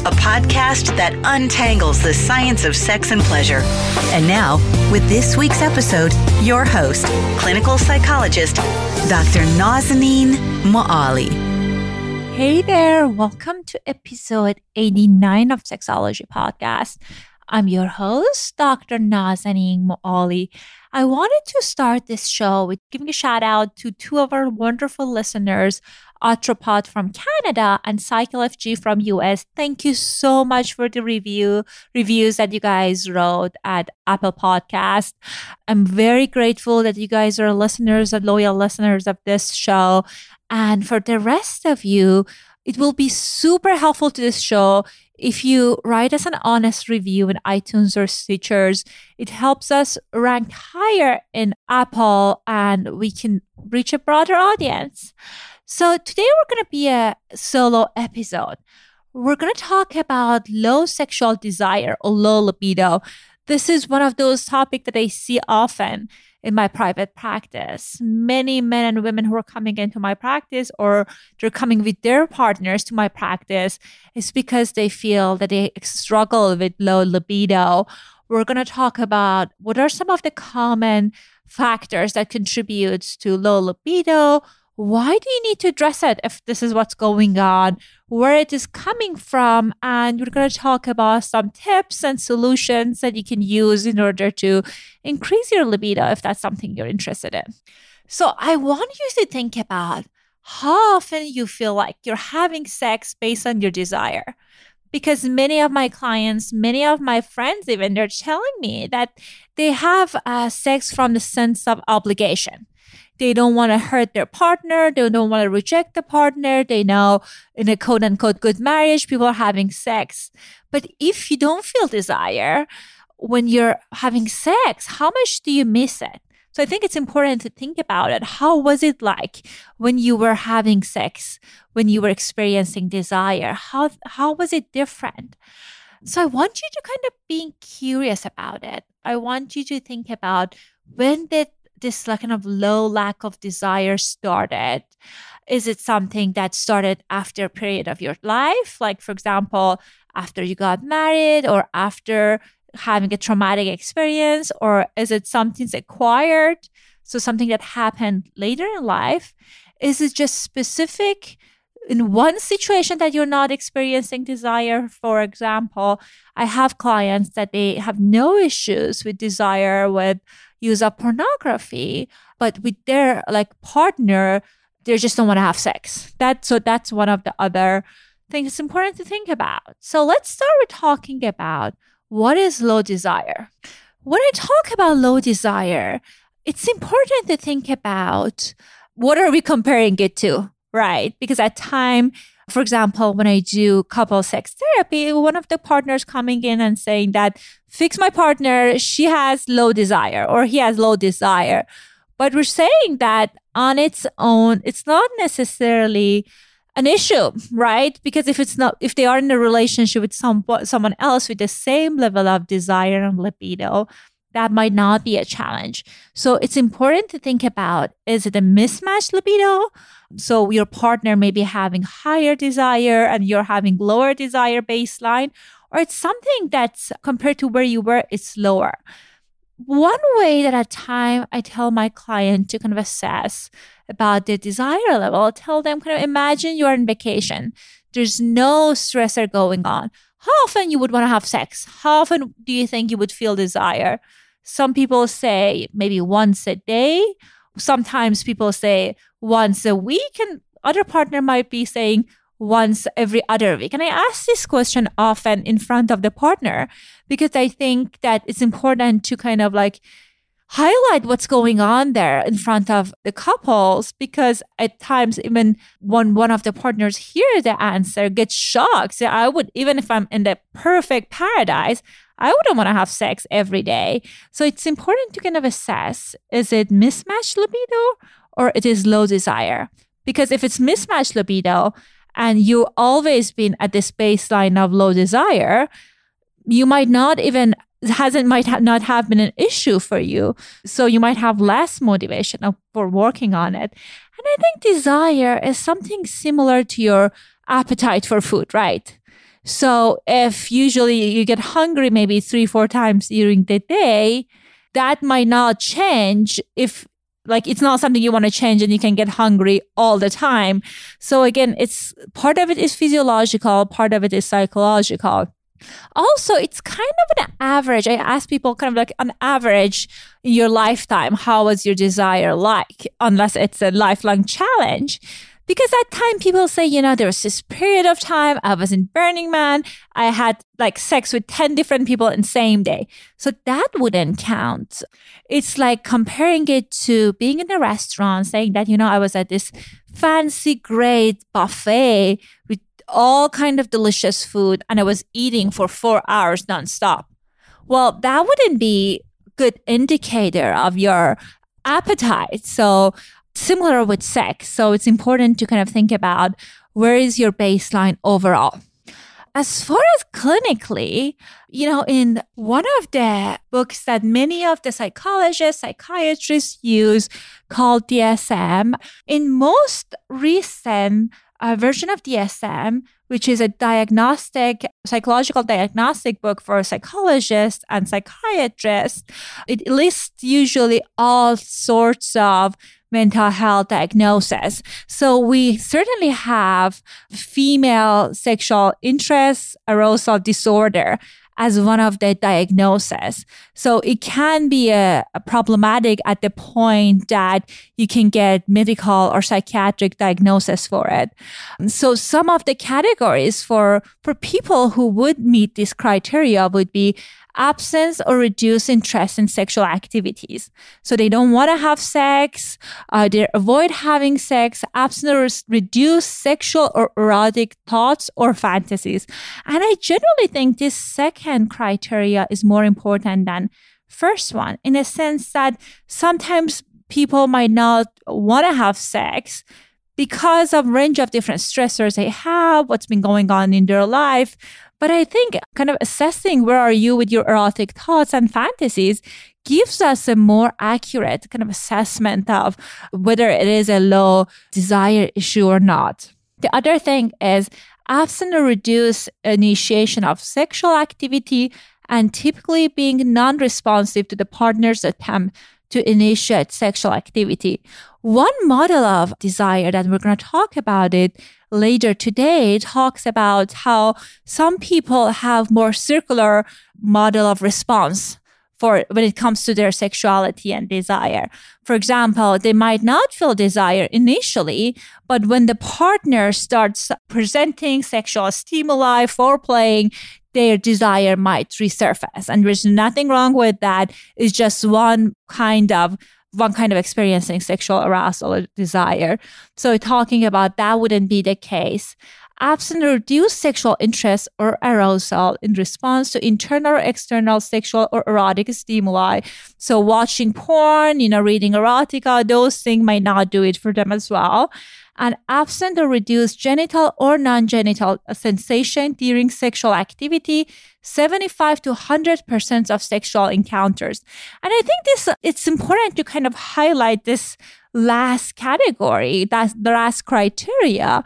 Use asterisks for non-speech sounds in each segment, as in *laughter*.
a podcast that untangles the science of sex and pleasure. And now, with this week's episode, your host, clinical psychologist, Dr. Nazanin Moali. Hey there, welcome to episode 89 of Sexology Podcast. I'm your host, Dr. Nazanin Moali. I wanted to start this show with giving a shout out to two of our wonderful listeners, Atropod from Canada and CycleFG from US. Thank you so much for the review reviews that you guys wrote at Apple Podcast. I'm very grateful that you guys are listeners and loyal listeners of this show. And for the rest of you, it will be super helpful to this show if you write us an honest review in iTunes or Stitchers. It helps us rank higher in Apple and we can reach a broader audience. So today we're going to be a solo episode. We're going to talk about low sexual desire or low libido. This is one of those topics that I see often in my private practice. Many men and women who are coming into my practice or they're coming with their partners to my practice is because they feel that they struggle with low libido. We're going to talk about what are some of the common factors that contribute to low libido, why do you need to address it if this is what's going on, where it is coming from? And we're going to talk about some tips and solutions that you can use in order to increase your libido if that's something you're interested in. So I want you to think about how often you feel like you're having sex based on your desire. Because many of my clients, many of my friends, even, they're telling me that they have uh, sex from the sense of obligation they don't want to hurt their partner. They don't want to reject the partner. They know in a quote unquote good marriage, people are having sex. But if you don't feel desire when you're having sex, how much do you miss it? So I think it's important to think about it. How was it like when you were having sex, when you were experiencing desire? How, how was it different? So I want you to kind of be curious about it. I want you to think about when did this like kind of low lack of desire started? Is it something that started after a period of your life? Like, for example, after you got married or after having a traumatic experience? Or is it something acquired? So, something that happened later in life? Is it just specific in one situation that you're not experiencing desire? For example, I have clients that they have no issues with desire with use of pornography, but with their like partner, they just don't want to have sex. That so that's one of the other things it's important to think about. So let's start with talking about what is low desire. When I talk about low desire, it's important to think about what are we comparing it to, right? Because at time For example, when I do couple sex therapy, one of the partners coming in and saying that fix my partner, she has low desire or he has low desire. But we're saying that on its own, it's not necessarily an issue, right? Because if it's not, if they are in a relationship with some someone else with the same level of desire and libido, that might not be a challenge. So it's important to think about is it a mismatched libido? So your partner may be having higher desire and you're having lower desire baseline, or it's something that's compared to where you were, it's lower. One way that at time I tell my client to kind of assess about their desire level, I'll tell them kind of imagine you're on vacation. There's no stressor going on. How often you would want to have sex? How often do you think you would feel desire? Some people say maybe once a day. Sometimes people say once a week, and other partner might be saying once every other week. And I ask this question often in front of the partner because I think that it's important to kind of like highlight what's going on there in front of the couples because at times even when one of the partners hear the answer gets shocked. So i would even if i'm in the perfect paradise i wouldn't want to have sex every day. So it's important to kind of assess is it mismatched libido or it is low desire? Because if it's mismatched libido and you always been at this baseline of low desire you might not even hasn't might ha- not have been an issue for you. So you might have less motivation for working on it. And i think desire is something similar to your appetite for food right? So if usually you get hungry maybe three four times during the day that might not change if like it's not something you want to change and you can get hungry all the time. So again it's part of it is physiological part of it is psychological also, it's kind of an average. I ask people kind of like on average in your lifetime, how was your desire like? Unless it's a lifelong challenge. Because at time people say, you know, there was this period of time I was in Burning Man. I had like sex with 10 different people in same day. So that wouldn't count. It's like comparing it to being in a restaurant, saying that, you know, I was at this fancy, great buffet with all kind of delicious food and I was eating for four hours nonstop. Well, that wouldn't be good indicator of your appetite. So similar with sex. So it's important to kind of think about where is your baseline overall. As far as clinically, you know, in one of the books that many of the psychologists, psychiatrists use called DSM, in most recent a version of DSM, which is a diagnostic, psychological diagnostic book for psychologists and psychiatrists. It lists usually all sorts of mental health diagnosis. So we certainly have female sexual interest arousal disorder as one of the diagnoses. So it can be a, a, problematic at the point that you can get medical or psychiatric diagnosis for it. So some of the categories for, for people who would meet this criteria would be absence or reduced interest in sexual activities. So they don't want to have sex, uh, they avoid having sex, absent or reduced sexual or erotic thoughts or fantasies. And I generally think this second criteria is more important than first one in a sense that sometimes people might not want to have sex because of range of different stressors they have, what's been going on in their life. But I think kind of assessing where are you with your erotic thoughts and fantasies gives us a more accurate kind of assessment of whether it is a low desire issue or not. The other thing is absent or reduced initiation of sexual activity and typically being non-responsive to the partner's attempt to initiate sexual activity. One model of desire that we're going to talk about it later today talks about how some people have more circular model of response for when it comes to their sexuality and desire. For example, they might not feel desire initially, but when the partner starts presenting sexual stimuli, foreplaying, their desire might resurface. And there's nothing wrong with that. It's just one kind of one kind of experiencing sexual arousal or desire. So talking about that wouldn't be the case. absent reduced sexual interest or arousal in response to internal or external sexual or erotic stimuli. So watching porn, you know, reading erotica, those things might not do it for them as well. And absent or reduced genital or non-genital sensation during sexual activity, 75 to 100% of sexual encounters. And I think this, it's important to kind of highlight this last category, that's the last criteria,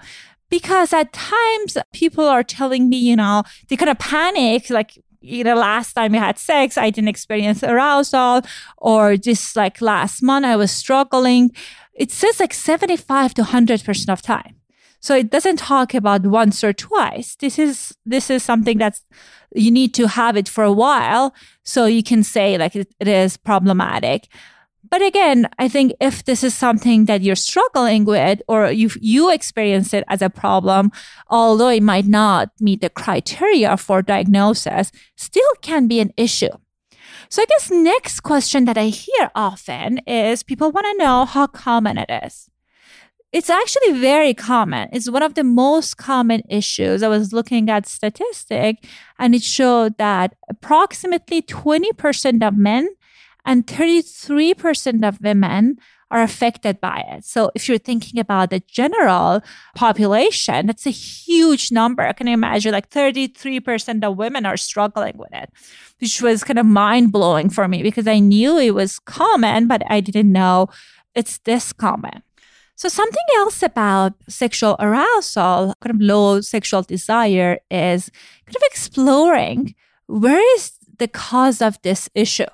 because at times people are telling me, you know, they kind of panic, like, you know, last time we had sex, I didn't experience arousal, or just like last month I was struggling. It says like 75 to 100% of time. So it doesn't talk about once or twice. This is this is something that's you need to have it for a while so you can say like it, it is problematic. But again, I think if this is something that you're struggling with or you you experience it as a problem, although it might not meet the criteria for diagnosis, still can be an issue. So I guess next question that I hear often is people want to know how common it is. It's actually very common. It's one of the most common issues. I was looking at statistic and it showed that approximately 20% of men and 33% of women are affected by it. So if you're thinking about the general population, that's a huge number. Can you imagine like 33% of women are struggling with it, which was kind of mind blowing for me because I knew it was common, but I didn't know it's this common. So something else about sexual arousal, kind of low sexual desire is kind of exploring where is the cause of this issue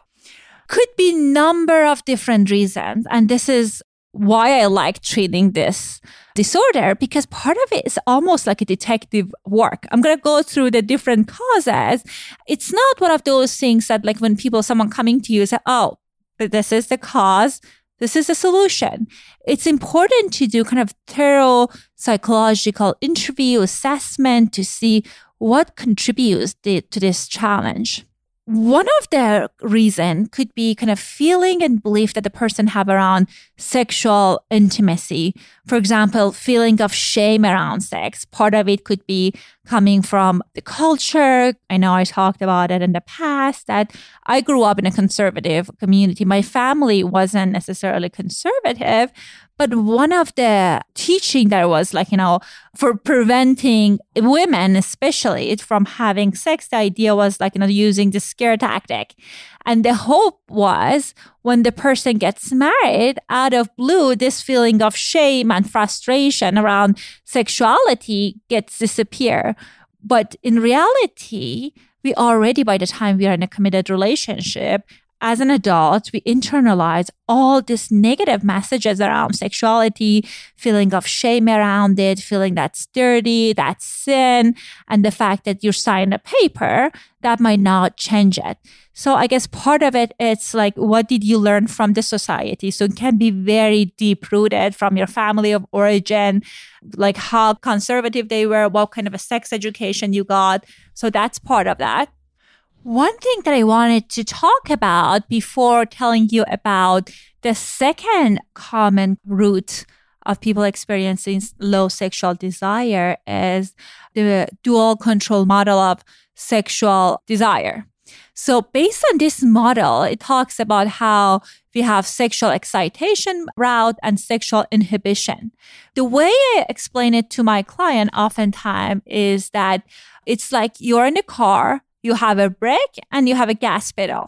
could be number of different reasons. And this is why I like treating this disorder because part of it is almost like a detective work. I'm going to go through the different causes. It's not one of those things that like when people, someone coming to you say, Oh, this is the cause. This is the solution. It's important to do kind of thorough psychological interview assessment to see what contributes to this challenge one of the reason could be kind of feeling and belief that the person have around sexual intimacy. For example feeling of shame around sex. Part of it could be coming from the culture. I know i talked about it in the past that i grew up in a conservative community. My family wasn't necessarily conservative but one of the teaching that was like, you know, for preventing women, especially from having sex, the idea was like, you know, using the scare tactic. And the hope was when the person gets married out of blue, this feeling of shame and frustration around sexuality gets disappear. But in reality, we already, by the time we are in a committed relationship, as an adult, we internalize all these negative messages around sexuality, feeling of shame around it, feeling that's dirty, that's sin, and the fact that you signed a paper that might not change it. So I guess part of it, it's like, what did you learn from the society? So it can be very deep rooted from your family of origin, like how conservative they were, what kind of a sex education you got. So that's part of that. One thing that I wanted to talk about before telling you about the second common root of people experiencing low sexual desire is the dual control model of sexual desire. So, based on this model, it talks about how we have sexual excitation route and sexual inhibition. The way I explain it to my client oftentimes is that it's like you're in a car you have a brake and you have a gas pedal.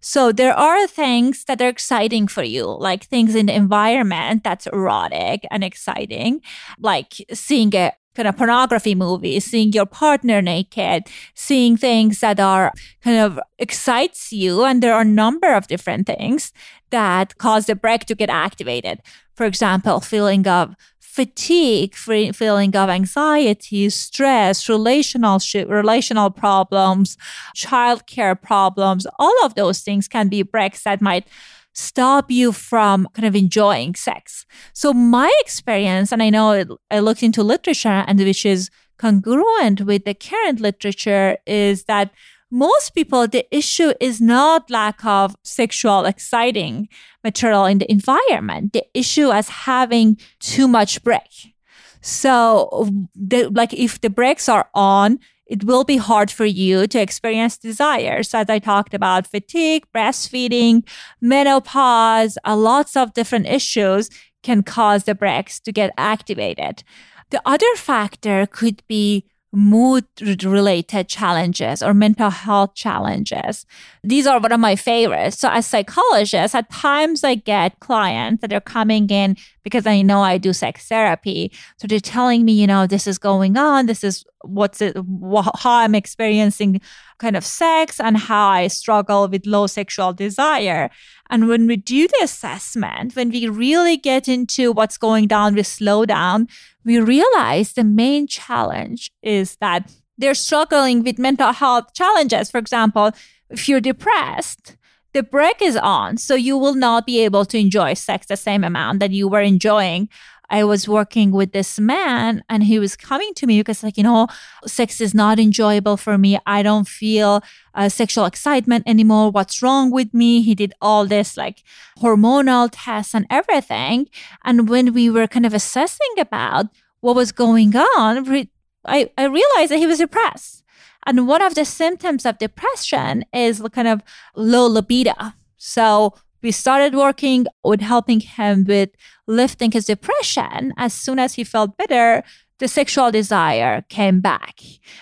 So there are things that are exciting for you, like things in the environment that's erotic and exciting, like seeing a kind of pornography movie, seeing your partner naked, seeing things that are kind of excites you. And there are a number of different things that cause the brake to get activated. For example, feeling of fatigue, feeling of anxiety, stress, relational relational problems, childcare problems, all of those things can be brakes that might stop you from kind of enjoying sex. So my experience, and I know I looked into literature and which is congruent with the current literature, is that most people, the issue is not lack of sexual exciting material in the environment. The issue is having too much break. So, the, like if the brakes are on, it will be hard for you to experience desires. As I talked about fatigue, breastfeeding, menopause, uh, lots of different issues can cause the brakes to get activated. The other factor could be mood related challenges or mental health challenges. These are one of my favorites. So as psychologists, at times I get clients that are coming in because I know I do sex therapy. So they're telling me, you know, this is going on. This is what's it, how I'm experiencing kind of sex and how I struggle with low sexual desire. And when we do the assessment, when we really get into what's going down we slow down, we realize the main challenge is that they're struggling with mental health challenges. For example, if you're depressed, the break is on, so you will not be able to enjoy sex the same amount that you were enjoying I was working with this man and he was coming to me because, like, you know, sex is not enjoyable for me. I don't feel uh, sexual excitement anymore. What's wrong with me? He did all this like hormonal tests and everything. And when we were kind of assessing about what was going on, I, I realized that he was depressed. And one of the symptoms of depression is kind of low libido. So we started working with helping him with lifting his depression. As soon as he felt better, the sexual desire came back.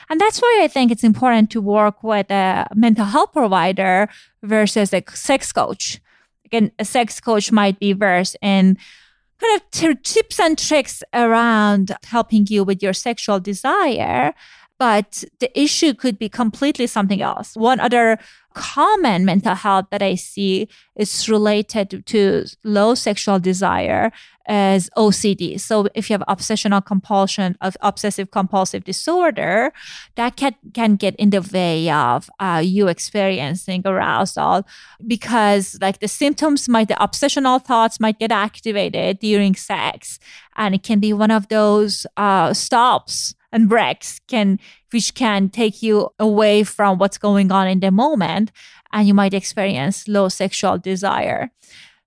And that's why I think it's important to work with a mental health provider versus a sex coach. Again, a sex coach might be versed in kind of t- tips and tricks around helping you with your sexual desire but the issue could be completely something else. One other common mental health that I see is related to low sexual desire as OCD. So if you have obsessional compulsion of obsessive compulsive disorder, that can, can get in the way of uh, you experiencing arousal because like the symptoms might, the obsessional thoughts might get activated during sex. And it can be one of those uh, stops and brakes can which can take you away from what's going on in the moment and you might experience low sexual desire.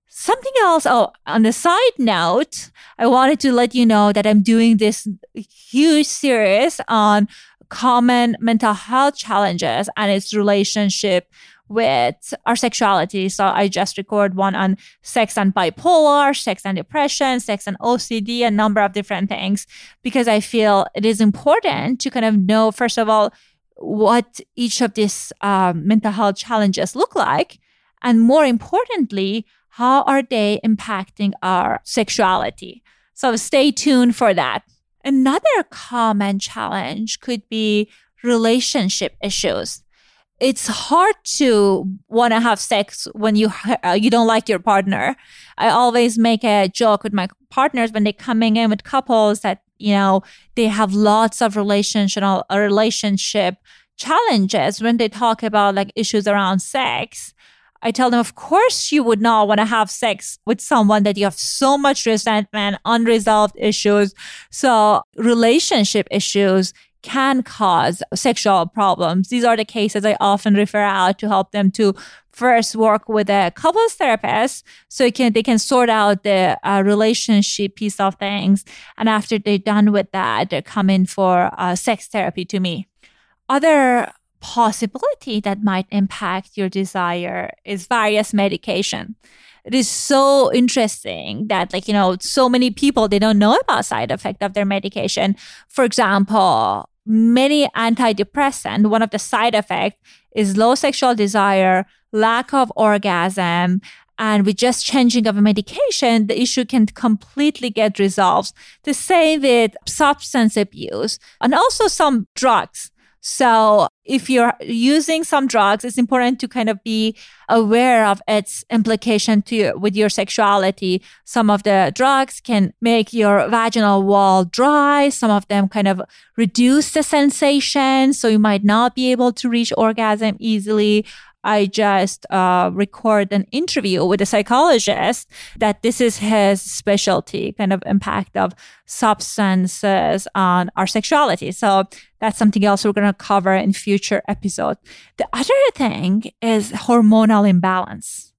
Something else oh on the side note i wanted to let you know that i'm doing this huge series on common mental health challenges and its relationship with our sexuality. So I just record one on sex and bipolar, sex and depression, sex and OCD, a number of different things, because I feel it is important to kind of know, first of all, what each of these um, mental health challenges look like. And more importantly, how are they impacting our sexuality? So stay tuned for that. Another common challenge could be relationship issues it's hard to want to have sex when you uh, you don't like your partner. I always make a joke with my partners when they coming in with couples that you know they have lots of relational relationship challenges when they talk about like issues around sex. I tell them, of course, you would not want to have sex with someone that you have so much resentment, unresolved issues. So, relationship issues can cause sexual problems. These are the cases I often refer out to help them to first work with a couples therapist so can, they can sort out the uh, relationship piece of things. And after they're done with that, they come in for uh, sex therapy to me. Other possibility that might impact your desire is various medication it is so interesting that like you know so many people they don't know about side effect of their medication for example many antidepressant, one of the side effects is low sexual desire, lack of orgasm, and with just changing of a medication, the issue can completely get resolved. The same with substance abuse and also some drugs. So if you're using some drugs, it's important to kind of be aware of its implication to with your sexuality. Some of the drugs can make your vaginal wall dry. Some of them kind of reduce the sensation. So you might not be able to reach orgasm easily. I just uh, record an interview with a psychologist that this is his specialty, kind of impact of substances on our sexuality. So that's something else we're going to cover in future episodes. The other thing is hormonal imbalance.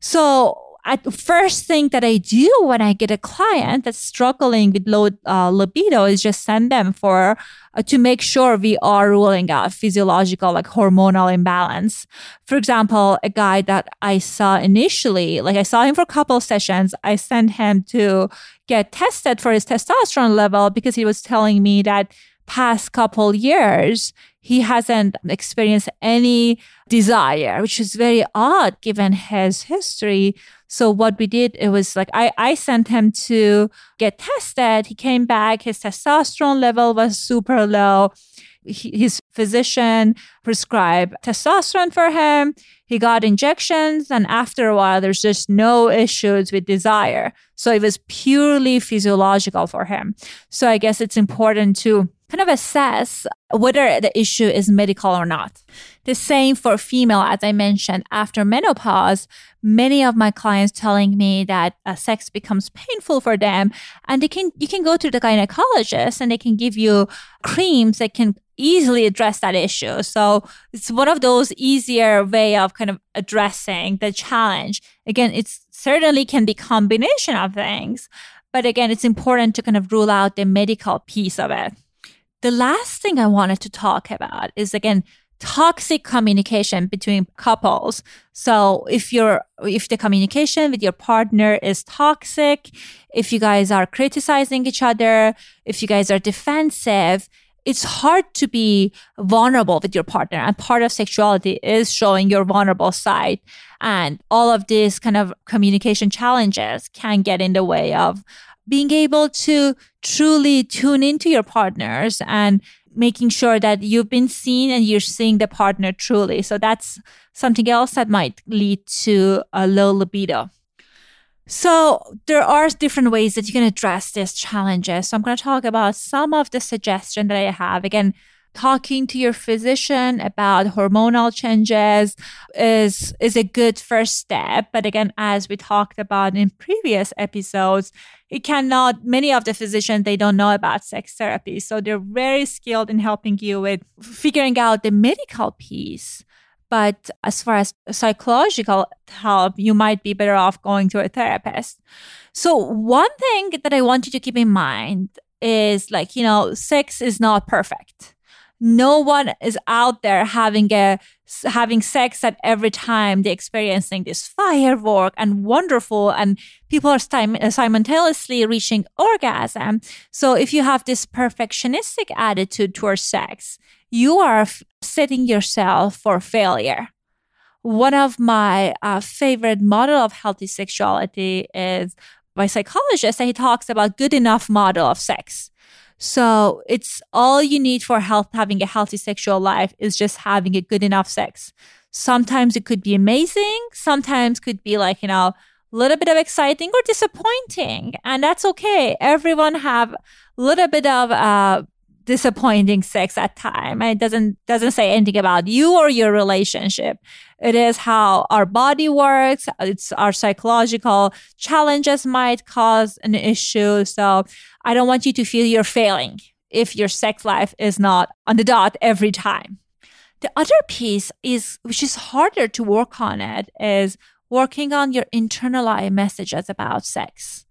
So at first thing that I do when I get a client that's struggling with low uh, libido is just send them for uh, to make sure we are ruling out physiological like hormonal imbalance. For example, a guy that I saw initially, like I saw him for a couple sessions, I sent him to get tested for his testosterone level because he was telling me that past couple years he hasn't experienced any desire, which is very odd given his history. So what we did, it was like I, I sent him to get tested. He came back, his testosterone level was super low. His physician prescribed testosterone for him. He got injections, and after a while, there's just no issues with desire. So it was purely physiological for him. So I guess it's important to kind of assess whether the issue is medical or not. The same for female, as I mentioned, after menopause, many of my clients telling me that uh, sex becomes painful for them and they can, you can go to the gynecologist and they can give you creams that can easily address that issue. So it's one of those easier way of kind of addressing the challenge. Again, it's certainly can be combination of things, but again, it's important to kind of rule out the medical piece of it. The last thing I wanted to talk about is again, toxic communication between couples. So if you're, if the communication with your partner is toxic, if you guys are criticizing each other, if you guys are defensive, it's hard to be vulnerable with your partner. And part of sexuality is showing your vulnerable side. And all of these kind of communication challenges can get in the way of being able to truly tune into your partners and making sure that you've been seen and you're seeing the partner truly. So that's something else that might lead to a low libido. So there are different ways that you can address these challenges. So I'm going to talk about some of the suggestions that I have. Again, talking to your physician about hormonal changes is is a good first step. But again as we talked about in previous episodes it cannot many of the physicians they don't know about sex therapy. So they're very skilled in helping you with figuring out the medical piece. But as far as psychological help you might be better off going to a therapist. So one thing that i want you to keep in mind is like you know sex is not perfect no one is out there having a having sex at every time they're experiencing this firework and wonderful and people are simultaneously reaching orgasm. So if you have this perfectionistic attitude towards sex you are setting yourself for failure. One of my uh, favorite model of healthy sexuality is by psychologist and he talks about good enough model of sex so it's all you need for health, having a healthy sexual life is just having a good enough sex. Sometimes it could be amazing. Sometimes could be like, you know, a little bit of exciting or disappointing. And that's okay. Everyone have a little bit of, uh, disappointing sex at time. It doesn't doesn't say anything about you or your relationship. It is how our body works. It's our psychological challenges might cause an issue. So I don't want you to feel you're failing if your sex life is not on the dot every time. The other piece is, which is harder to work on it, is working on your internalized messages about sex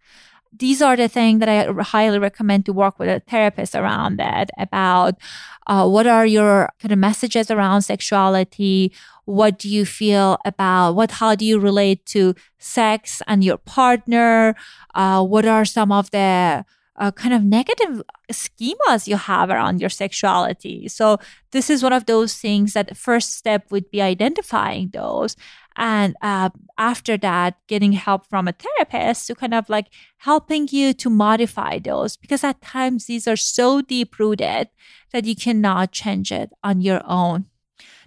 these are the things that I highly recommend to work with a therapist around that about uh, what are your kind of messages around sexuality? What do you feel about what how do you relate to sex and your partner? Uh, what are some of the uh, kind of negative schemas you have around your sexuality. So this is one of those things that first step would be identifying those and uh, after that getting help from a therapist to kind of like helping you to modify those because at times these are so deep rooted that you cannot change it on your own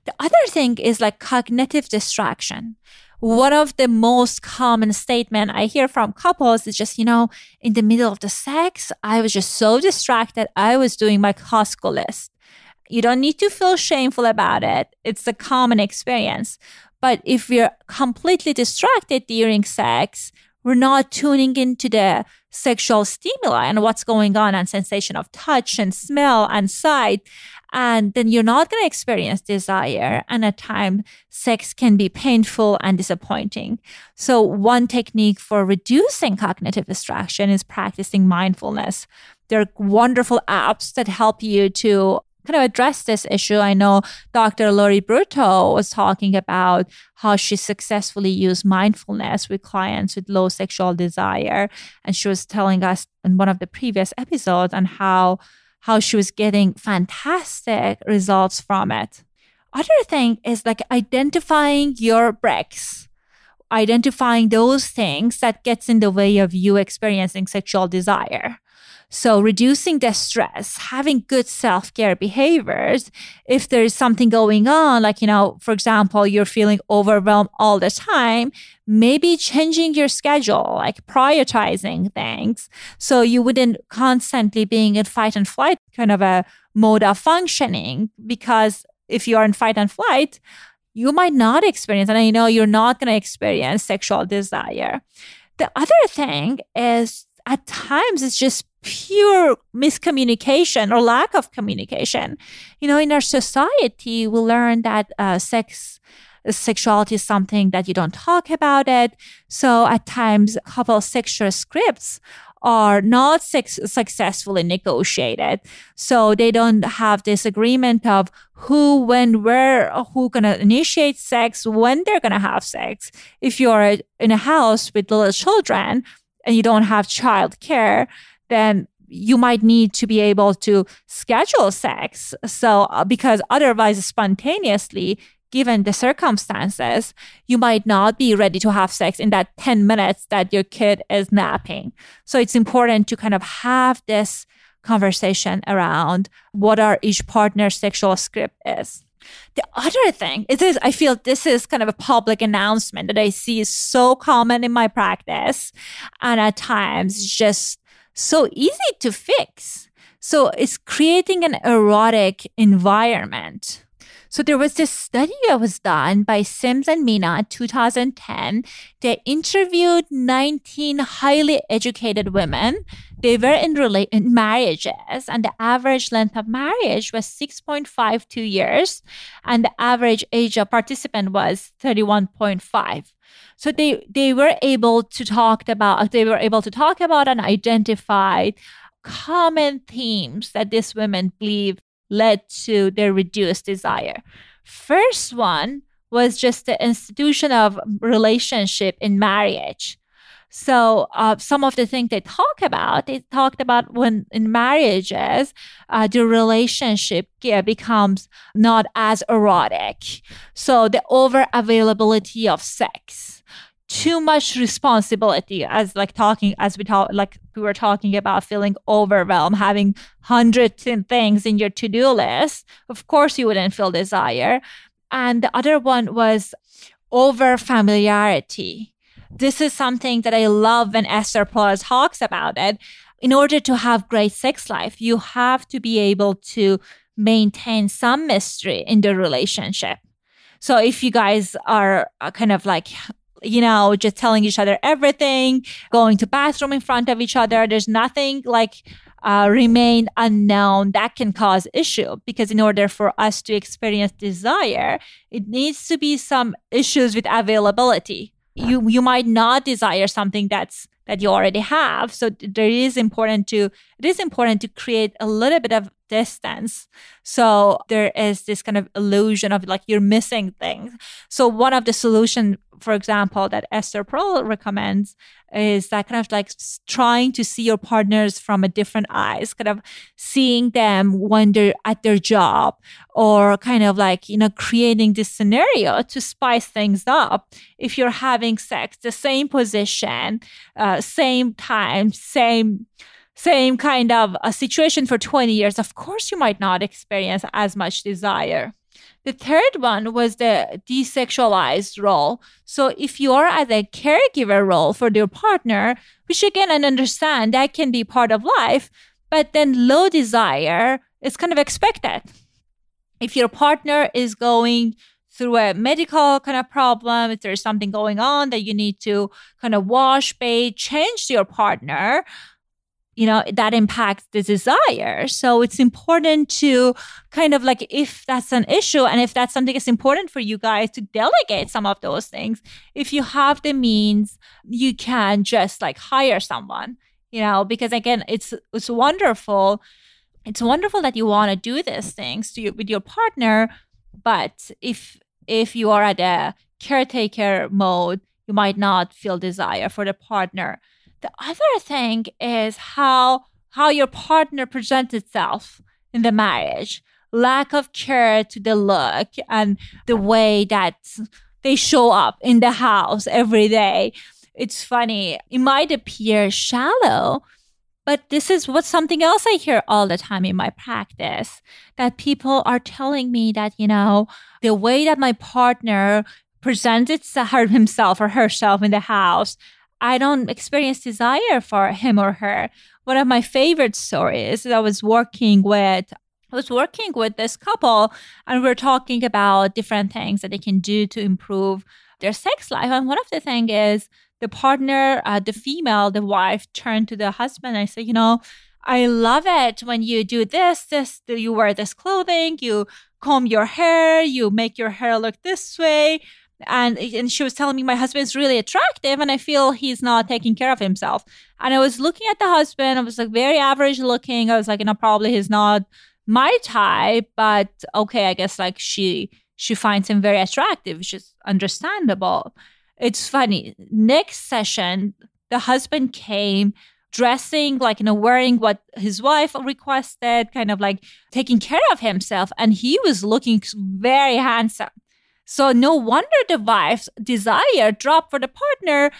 the other thing is like cognitive distraction one of the most common statement I hear from couples is just, you know, in the middle of the sex, I was just so distracted. I was doing my Costco list. You don't need to feel shameful about it. It's a common experience. But if we're completely distracted during sex, we're not tuning into the sexual stimuli and what's going on and sensation of touch and smell and sight. And then you're not going to experience desire and at times sex can be painful and disappointing. So one technique for reducing cognitive distraction is practicing mindfulness. There are wonderful apps that help you to kind of address this issue. I know Dr. Lori Brotto was talking about how she successfully used mindfulness with clients with low sexual desire. And she was telling us in one of the previous episodes on how how she was getting fantastic results from it. Other thing is like identifying your breaks identifying those things that gets in the way of you experiencing sexual desire so reducing the stress, having good self-care behaviors. If there's something going on, like, you know, for example, you're feeling overwhelmed all the time, maybe changing your schedule, like prioritizing things. So you wouldn't constantly being in fight and flight kind of a mode of functioning because if you are in fight and flight, you might not experience, and I know you're not going to experience sexual desire. The other thing is at times it's just pure miscommunication or lack of communication. You know, in our society, we learn that uh, sex sexuality is something that you don't talk about it. So at times, couple sexual scripts are not sex- successfully negotiated. So they don't have this agreement of who, when, where, who gonna initiate sex, when they're gonna have sex. If you're in a house with little children and you don't have child care, then you might need to be able to schedule sex. So, uh, because otherwise, spontaneously, given the circumstances, you might not be ready to have sex in that 10 minutes that your kid is napping. So, it's important to kind of have this conversation around what our each partner's sexual script is. The other thing is this, I feel this is kind of a public announcement that I see is so common in my practice and at times just so easy to fix. So it's creating an erotic environment. So there was this study that was done by Sims and Meana in 2010. They interviewed 19 highly educated women. They were in, rela- in marriages, and the average length of marriage was 6.52 years, and the average age of participant was 31.5. So they they were able to talk about uh, they were able to talk about and identify common themes that these women believe led to their reduced desire. First one was just the institution of relationship in marriage. So uh, some of the things they talk about, they talked about when in marriages, uh, the relationship yeah, becomes not as erotic. So the over availability of sex, too much responsibility as like talking as we talk like we were talking about feeling overwhelmed having hundreds hundred things in your to-do list. Of course you wouldn't feel desire. And the other one was over familiarity this is something that I love when Esther Perel talks about it. In order to have great sex life, you have to be able to maintain some mystery in the relationship. So if you guys are uh, kind of like you know, just telling each other everything, going to bathroom in front of each other. There's nothing like uh, remain unknown that can cause issue because in order for us to experience desire, it needs to be some issues with availability you you might not desire something that's that you already have. So there is important to it is important to create a little bit of distance. So there is this kind of illusion of like you're missing things. So one of the solution for example that esther Perel recommends is that kind of like trying to see your partners from a different eyes kind of seeing them when they're at their job or kind of like you know creating this scenario to spice things up. If you're having sex the same position uh, same time same same kind of a situation for 20 years, of course you might not experience as much desire. The third one was the desexualized role. So if you are at a caregiver role for your partner, which again I understand that can be part of life, but then low desire is kind of expected. If your partner is going through a medical kind of problem, if there's something going on that you need to kind of wash, bathe, change your partner, you know, that impacts the desire. So it's important to kind of like, if that's an issue and if that's something that's important for you guys to delegate some of those things, if you have the means, you can just like hire someone, you know, because again, it's, it's wonderful. It's wonderful that you want to do these things to you, with your partner. But if, if you are at a caretaker mode, you might not feel desire for the partner the other thing is how how your partner presents itself in the marriage. Lack of care to the look and the way that they show up in the house every day. It's funny. It might appear shallow, but this is what something else I hear all the time in my practice that people are telling me that, you know, the way that my partner presents *laughs* himself or herself in the house I don't experience desire for him or her. One of my favorite stories that I was working with I was working with this couple and we are talking about different things that they can do to improve their sex life. And one of the things is the partner, uh, the female, the wife turned to the husband and said, you know, I love it when you do this, this, you wear this clothing, you comb your hair, you make your hair look this way and and she was telling me my husband's really attractive and I feel he's not taking care of himself. And I was looking at the husband, I was like very average looking. I was like, you know, probably he's not my type, but okay, I guess like she she finds him very attractive, which is understandable. It's funny. Next session, the husband came dressing like you know wearing what his wife requested kind of like taking care of himself and he was looking very handsome so no wonder the wife's desire dropped for the partner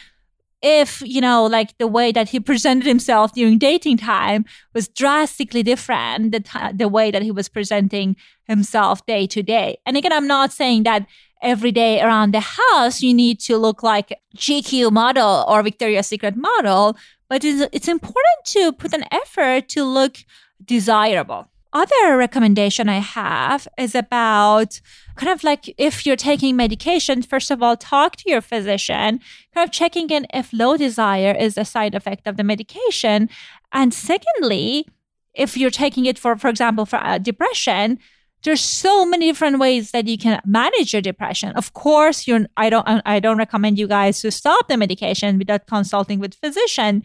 if, you know, like the way that he presented himself during dating time was drastically different the, t- the way that he was presenting himself day to day. And again, I'm not saying that every day around the house you need to look like GQ model or Victoria's Secret model, but it's, it's important to put an effort to look desirable other recommendation I have is about kind of like if you're taking medication, first of all, talk to your physician, kind of checking in if low desire is a side effect of the medication. And secondly, if you're taking it for, for example, for uh, depression, there's so many different ways that you can manage your depression. Of course, you're, I don't, I don't recommend you guys to stop the medication without consulting with physician.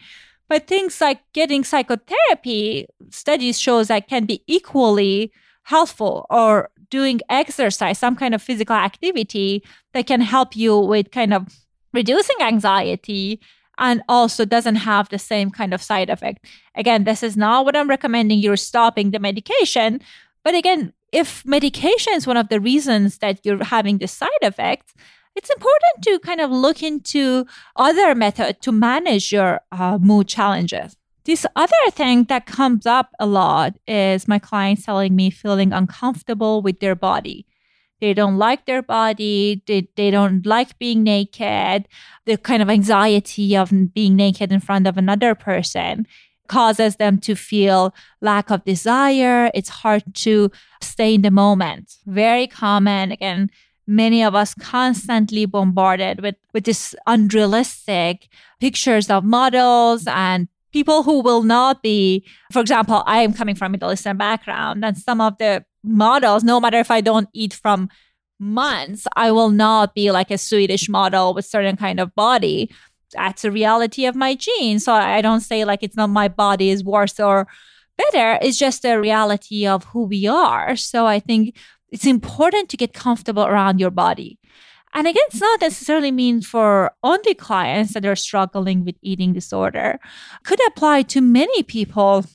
But things like getting psychotherapy studies shows that can be equally helpful or doing exercise, some kind of physical activity that can help you with kind of reducing anxiety and also doesn't have the same kind of side effect. Again, this is not what I'm recommending you're stopping the medication. But again, if medication is one of the reasons that you're having the side effects, it's important to kind of look into other methods to manage your uh, mood challenges. This other thing that comes up a lot is my clients telling me feeling uncomfortable with their body. They don't like their body. They, they don't like being naked. The kind of anxiety of being naked in front of another person causes them to feel lack of desire. It's hard to stay in the moment. Very common. Again, many of us constantly bombarded with, with this unrealistic pictures of models and people who will not be, for example, I am coming from a Middle Eastern background and some of the models, no matter if I don't eat from months, I will not be like a Swedish model with certain kind of body. That's a reality of my genes. So I don't say like it's not my body is worse or better. It's just a reality of who we are. So I think it's important to get comfortable around your body. And again, it's not necessarily mean for only clients that are struggling with eating disorder. Could apply to many people.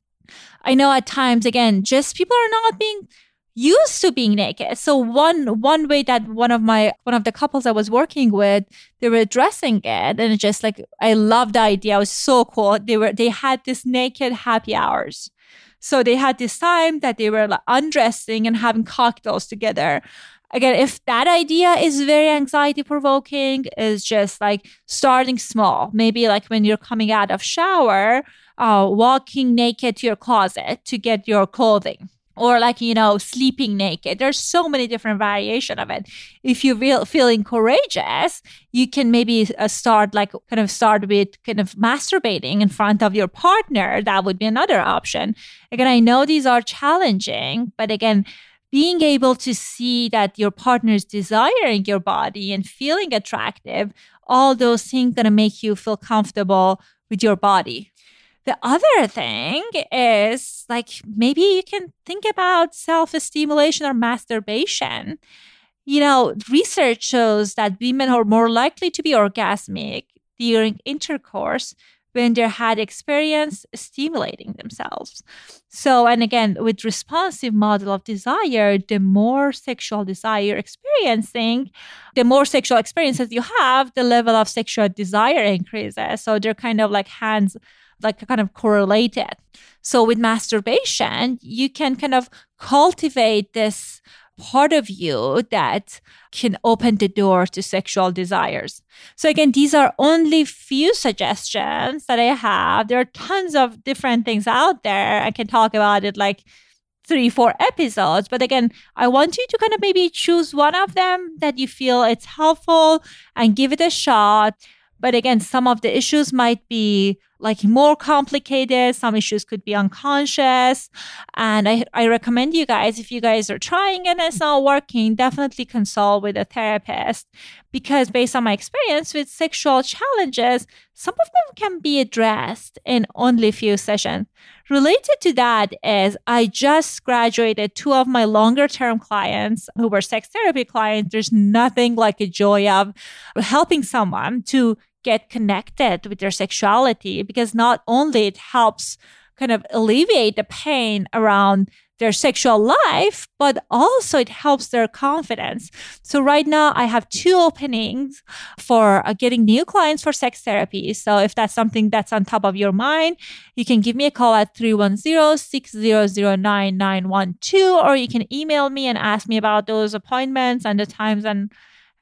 I know at times, again, just people are not being used to being naked. So one one way that one of my one of the couples I was working with, they were addressing it, and just like I love the idea. It was so cool. They were they had this naked happy hours. So they had this time that they were like undressing and having cocktails together. Again, if that idea is very anxiety provoking, is just like starting small. Maybe like when you're coming out of shower, uh, walking naked to your closet to get your clothing or like you know sleeping naked. There's so many different variation of it. If you feel feeling courageous you can maybe uh, start like kind of start with kind of masturbating in front of your partner. That would be another option. Again i know these are challenging but again being able to see that your partner is desiring your body and feeling attractive all those things going to make you feel comfortable with your body the other thing is like maybe you can think about self stimulation or masturbation. You know, research shows that women are more likely to be orgasmic during intercourse when they had experience stimulating themselves. So, and again, with responsive model of desire, the more sexual desire experiencing, the more sexual experiences you have, the level of sexual desire increases. So they're kind of like hands like kind of correlated. So with masturbation, you can kind of cultivate this part of you that can open the door to sexual desires. So again, these are only few suggestions that I have. There are tons of different things out there. I can talk about it like three, four episodes. But again, I want you to kind of maybe choose one of them that you feel it's helpful and give it a shot. But again, some of the issues might be like more complicated. Some issues could be unconscious. And I, I recommend you guys, if you guys are trying and it's not working, definitely consult with a therapist because based on my experience with sexual challenges, some of them can be addressed in only a few sessions. Related to that is I just graduated two of my longer term clients who were sex therapy clients. There's nothing like a joy of helping someone to get connected with their sexuality because not only it helps kind of alleviate the pain around their sexual life, but also it helps their confidence. So right now I have two openings for uh, getting new clients for sex therapy. So if that's something that's on top of your mind, you can give me a call at 310-600-9912 or you can email me and ask me about those appointments and the times and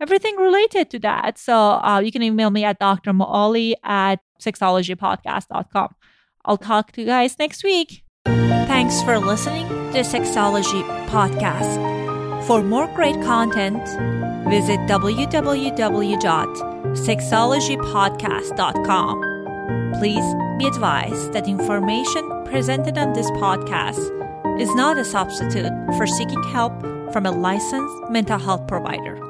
everything related to that. So uh, you can email me at Dr. Moali at sexologypodcast.com. I'll talk to you guys next week. Thanks for listening to Sexology Podcast. For more great content, visit www.sexologypodcast.com. Please be advised that information presented on this podcast is not a substitute for seeking help from a licensed mental health provider.